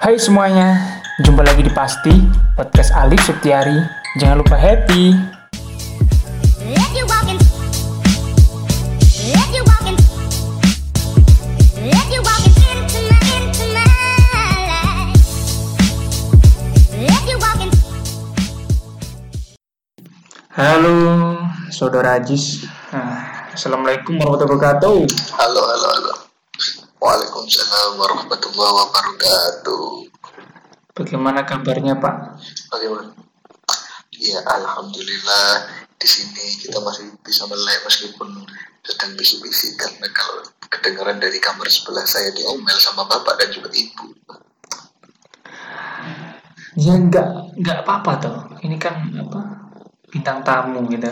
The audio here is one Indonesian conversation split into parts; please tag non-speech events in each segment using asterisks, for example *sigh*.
Hai semuanya, jumpa lagi di Pasti, podcast Alif Setiari. Jangan lupa happy. Halo, saudara Ajis. Nah, Assalamualaikum warahmatullahi wabarakatuh. Halo, halo, halo. Waalaikumsalam warahmatullahi wabarakatuh. Bagaimana kabarnya Pak? Bagaimana? Ya, alhamdulillah di sini kita masih bisa melek meskipun sedang bisik-bisik karena kalau kedengaran dari kamar sebelah saya diomel sama bapak dan juga ibu. Ya nggak nggak apa-apa toh. Ini kan apa bintang tamu gitu.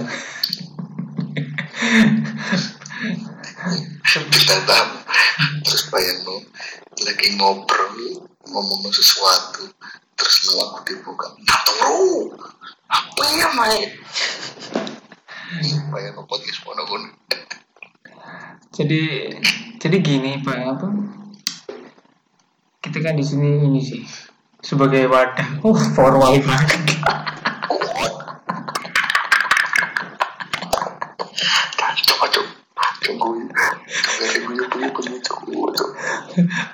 Kita tahu terus bayang lagi ngobrol ngomong sesuatu terus lawan dibuka nah bro apa ya main bayang podcast monogon Jadi jadi gini Pak apa? Kita kan di sini ini sih sebagai wadah. Oh, formal banget.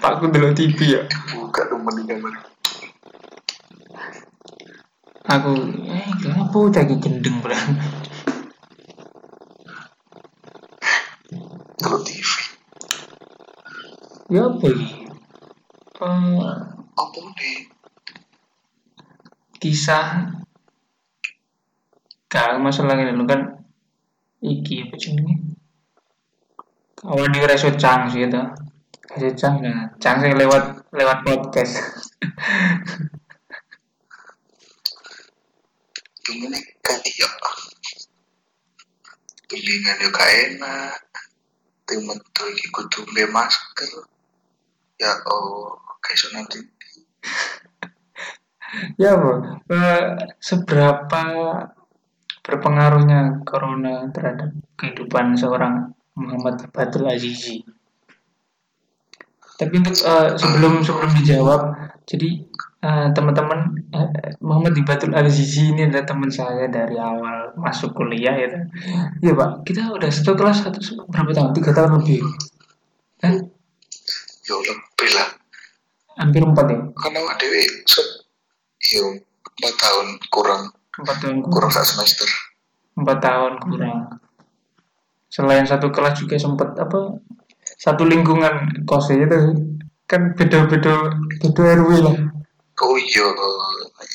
Aku dulu TV ya. buka dong mendingan Aku eh kenapa lagi gendeng berang. kalau TV Ya apa ini? Eh, apa nih kisah. Gak masalah ini lu kan. Iki apa jenenge? Awal di reso cang sih itu reso cang nah cang sih lewat lewat podcast. Ini kayak pilingan yo gak enak. Temen tuh ikut tumbe masker. Ya oh kayak so nanti ya bro Eh, seberapa berpengaruhnya corona terhadap kehidupan seorang Muhammad Batul Azizi tapi untuk eh, sebelum sebelum dijawab jadi eh, teman-teman eh, Muhammad Batul Azizi ini adalah teman saya dari awal masuk kuliah ya? Iya pak. Kita udah satu kelas satu berapa tahun? Tiga tahun lebih. Kan yo lebih lah. Hampir empat ya? Karena so yo empat tahun kurang. Empat tahun kurang. Kurang satu semester. Empat tahun kurang. Selain satu kelas juga sempat apa satu lingkungan kos itu kan beda-beda beda RW lah. Oh iya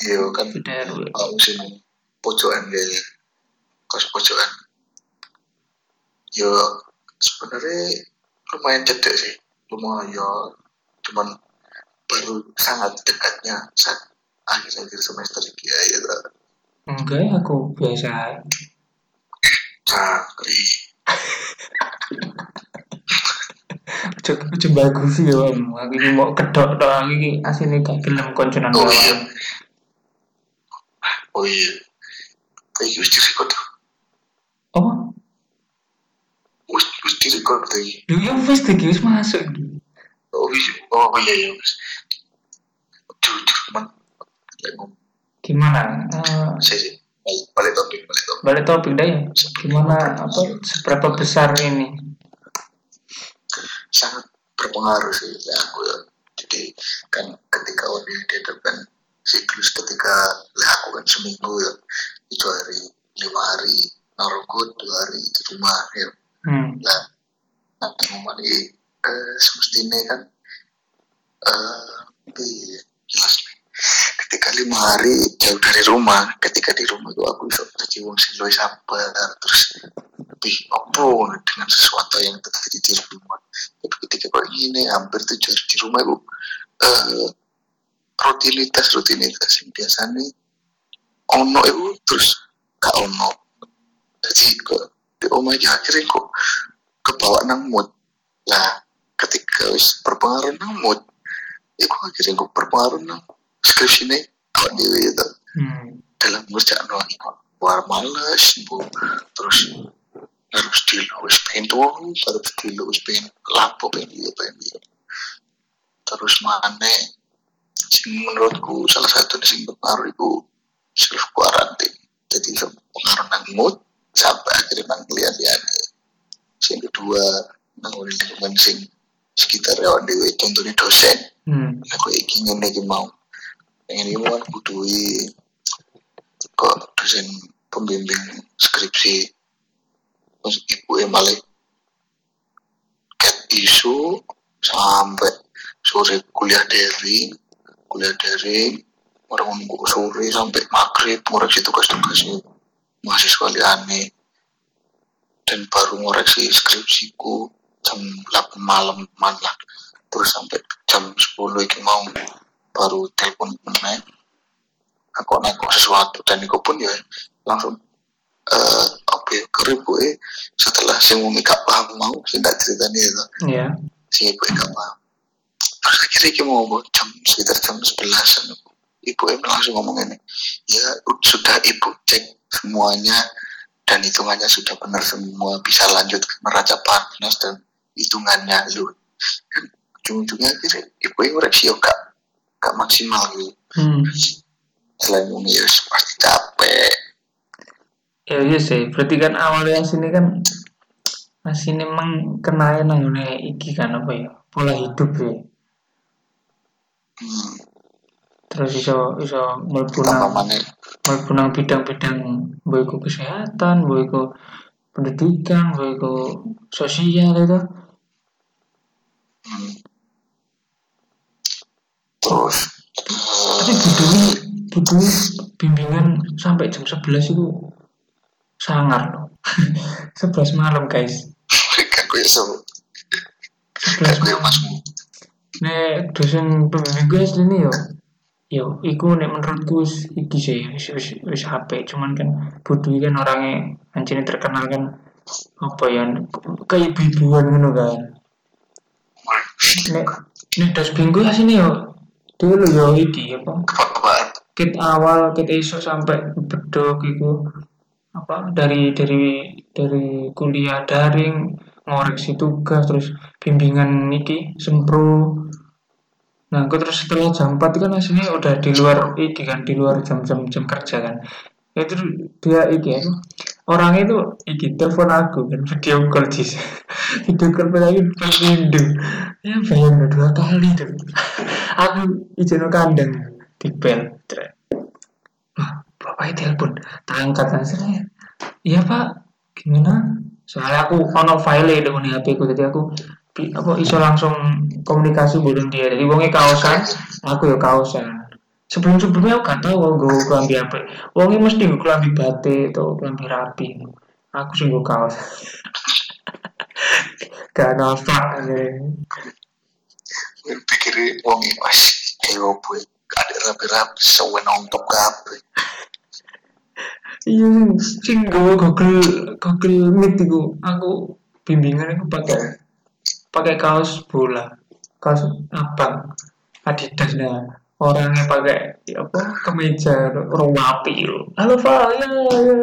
iya kan beda RW sini pojokan ya kos pojokan. Yo sebenarnya lumayan cedek sih. Lumayan cuman baru sangat dekatnya saat akhir-akhir semester ini ya ya enggak ya aku biasa. Cakri *laughs* coba bagus sih ya Om. aku ini mau kedok doang ini asini gak gelem konconan oh iya. Oh iya. Iki wis direkod. Apa? Wis wis direkod lagi lu ya wis iki wis masuk. Oh iya oh iya iya wis. Jujur man Lek ngomong. Gimana? Eh, saya sih balik topik balik topik. Balik topik dah ya? Gimana apa seberapa besar ini sangat berpengaruh sih ya aku ya. Jadi kan ketika Odi dihadapkan siklus ketika lah aku kan seminggu ya. Itu hari lima hari narokut dua hari di rumah ya. Hmm. nanti ngomong di eh, semestinya kan eh jelas nih ketika lima hari jauh dari rumah ketika di rumah itu aku bisa jadi wong sing sabar terus lebih opo dengan sesuatu yang terjadi di rumah ketika kayak gini hampir tujuh hari di rumah itu eh, rutinitas rutinitas yang biasanya ono itu terus gak ono. Jadi kok di rumah aja akhirnya kok kebawa nang mood. Lah ketika wis berpengaruh nang mood itu akhirnya kok berpengaruh nang skripsi nih awak dewe itu Hmm. dalam ngerjakan lagi war males bu. Terus harus dulu wis pengen turu harus dulu wis pengen lapo pengen dia pengen dia terus mana? Sing menurutku salah satu sing berpengaruh itu self quarantine. Jadi pengaruh nang mood sampai akhirnya nang lihat lihat sing kedua nang lingkungan sing sekitar ya dewe contohnya dosen. Hmm. aku iki ngene iki mau? Pengen kan kudui kok dosen pembimbing skripsi ibu malah cat isu sampai sore kuliah daring kuliah daring orang nunggu sore sampai maghrib ngoreksi tugas-tugasnya. Mahasiswa liane dan baru ngoreksi skripsiku jam 8 malam malah terus sampai jam 10 iki mau baru telepon meneh. Aku nengok sesuatu dan itu pun ya langsung apa ya keribu eh. Setelah si wong gak paham mau sih tak ceritanya itu ya. Si ibu gak paham terus akhirnya iki mau jam sekitar jam 11 ibu em langsung ngomong ini ya sudah ibu cek semuanya dan hitungannya sudah benar semua. Bisa lanjut ke neraca panas dan hitungannya. Lu dan ujung-ujungnya akhirnya ibu yang yo gak gak maksimal gitu hmm. selain ini ya pasti capek ya iya sih. Berarti kan awalnya sini kan masih memang kenanya nang iki kan apa ya? Pola hidup ya. Hmm, terus iso iso tambah nang bidang-bidang mbok iku kesehatan mbok iku pendidikan mbok iku sosial itu. Hmm. terus tapi butuh butuh bimbingan sampai jam 11 itu sangar loh 11 malam guys. Kan gue so 11 gue malam. masmu nek dosen pembimbing gue asli nih yo. Yo iku nek menurutku iki sih wis wis, wis HP cuman kan butuh kan orangnya anjing terkenal kan apa ya kayak ibu-ibuan ngono kan. Nek nek dos minggu asli yo. Dulu yo iki apa? Kit awal kit iso sampai bedok iku apa dari dari dari kuliah daring ngoreksi tugas terus bimbingan iki sempro. Nah aku terus setelah jam 4 kan aslinya udah di luar iki kan di luar jam-jam jam kerja kan. Itu dia iki apa orang itu iki telepon aku kan video call jis. *laughs* Video call lagi rindu ya bayang dua kali tuh *laughs* aku izin kandang di bel Bapaknya telepon? Tak angkat kan saya iya pak. Gimana? Soalnya aku ono file dengan HP ku jadi aku apa iso langsung komunikasi boleh dia. Jadi wongnya kaosan aku ya kaosan. Sebelum sebelumnya aku gak tahu gue kelambi apa wongnya mesti gue kelambi batik atau kelambi rapi. Aku sih gue kaos. *laughs* Gak nafak gue pikir wong ini mas kayak gue ada rapi-rapi sewen nonton kabeh iya sing gue google google meet itu aku bimbingan aku pakai pakai kaos bola kaos abang adidas nah orangnya pakai ya apa kemeja orang wapi lo halo Pak ya, ya.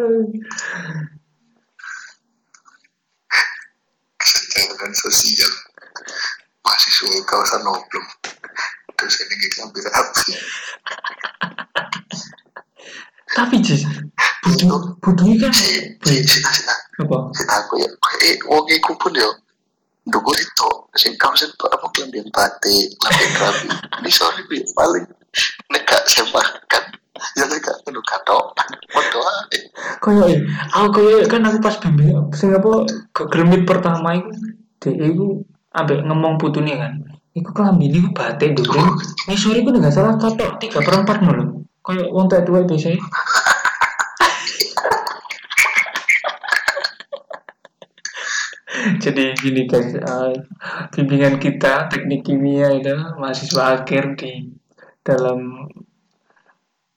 kesejahteraan sosial. Mahasiswa kawasan oblong. Terus ini kita ambil rapi tapi jis butuh butuh kan apa? Si aku ya eh wong iku pun ya Dukur itu, sing kawasan apa kelambian batik, kelambian rapi. Ini sorry bi, paling neka semakan, ya neka anu kato, foto koyo eh aku koyo kan aku pas bimbing sing apa Meet pertama itu dia itu ambek ngomong putune kan. Iku kelambi iku batik dulu ngisor iku nggak salah katok tiga per empat koyo wong tua tua biasa jadi gini guys eh, bimbingan kita teknik kimia itu mahasiswa akhir di dalam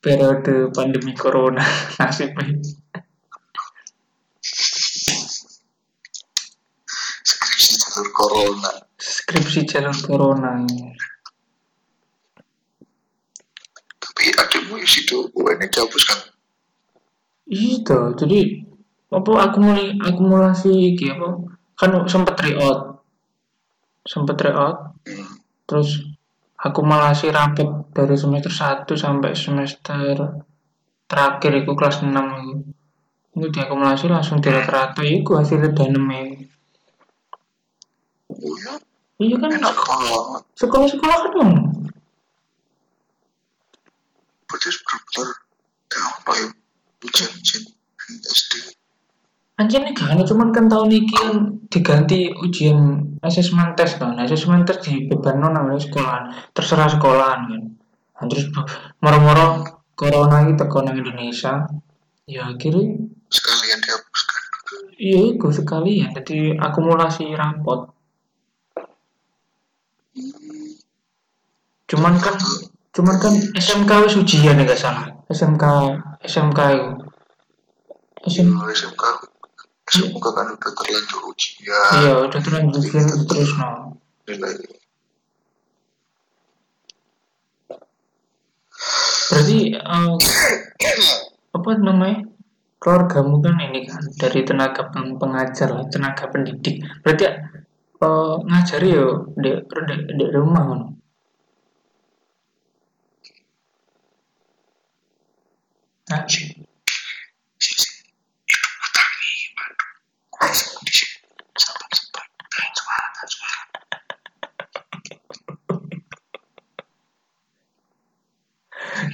periode pandemi corona. *laughs* Nasibnya Skripsi jalur corona. skripsi jalur corona adikmu di situ UN dihapus kan? itu jadi apa akumulasi akumulasi iki apa? Kan sempet tryout sempet tryout Hmm. terus akumulasi rapot dari semester 1 sampai semester terakhir itu kelas 6 itu itu diakumulasi langsung di rata-rata itu hasilnya danem ya. Oh ya, iya kan? Sekolah-sekolah kan ya ujian-ujian SD. Anjir nih kan, cuman kan tahun ini kan diganti ujian asesmen tes kan, asesmen tes di beban namanya sekolahan, terserah sekolahan kan. Nah, terus moro-moro corona ini teko nang Indonesia, ya akhirnya Sekalian dihapuskan. iya itu sekali ya, jadi akumulasi rapot. Cuman kan, cuman kan SMK wis ujian ya gak salah, SMK SMK itu. SMK Ya, SMK SMK kan udah terlanjur ujian. Iya udah terlanjur ujian terus no. Berarti eh, apa namanya? Keluargamu kan ini kan dari tenaga peng- pengajar lah tenaga pendidik. Berarti eh, ngajari yo di, di, di rumah kan Nah, *laughs*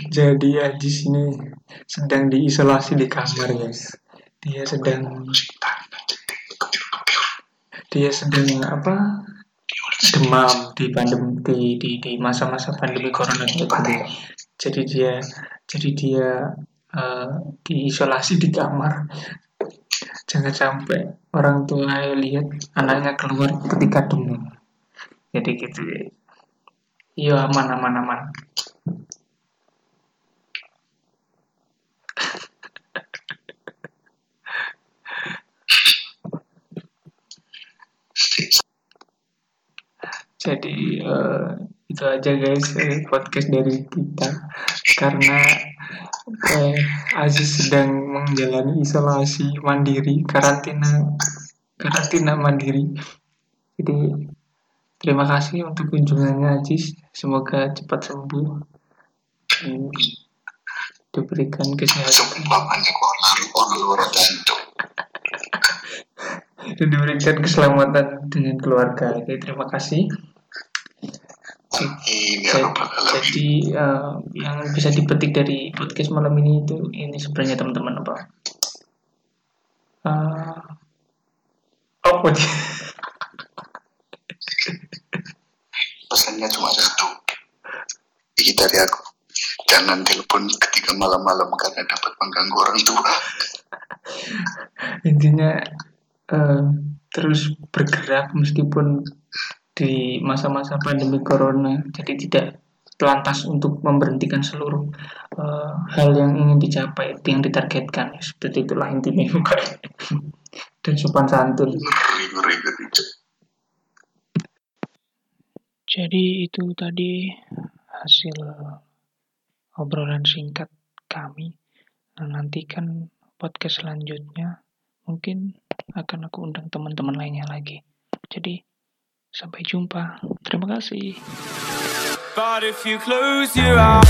jadi Ajis ini sedang diisolasi di kamar dia sedang dia sedang apa demam di pandemi di di, di masa-masa pandemi corona gitu jadi dia jadi dia eh, diisolasi di kamar. Jangan sampai orang tua lihat anaknya keluar ketika demam jadi gitu ya. Iya aman aman aman. Jadi eh, itu aja guys eh, podcast dari kita. Karena eh, Aziz sedang menjalani isolasi mandiri karantina karantina mandiri. Jadi terima kasih untuk kunjungannya Aziz. Semoga cepat sembuh. Dan diberikan kesehatan. *laughs* Diberikan keselamatan dengan keluarga. Oke, terima kasih ini ya Rabbal Alamin. Jadi eh, yang bisa dipetik dari podcast malam ini itu ini sebenarnya teman-teman apa? Eh, apa *laughs* sih? pesannya cuma satu ini dari aku jangan telepon ketika malam-malam karena dapat mengganggu orang tua Intinya eh, terus bergerak meskipun di masa-masa pandemi corona. Jadi tidak lantas untuk memberhentikan seluruh eh, hal yang ingin dicapai, yang ditargetkan. Seperti itulah intinya *laughs* dan sopan santun. Jadi itu tadi hasil obrolan singkat kami. Nah, nantikan podcast selanjutnya. Mungkin akan aku undang teman-teman lainnya lagi. Jadi sampai jumpa. Terima kasih. But if you close your eyes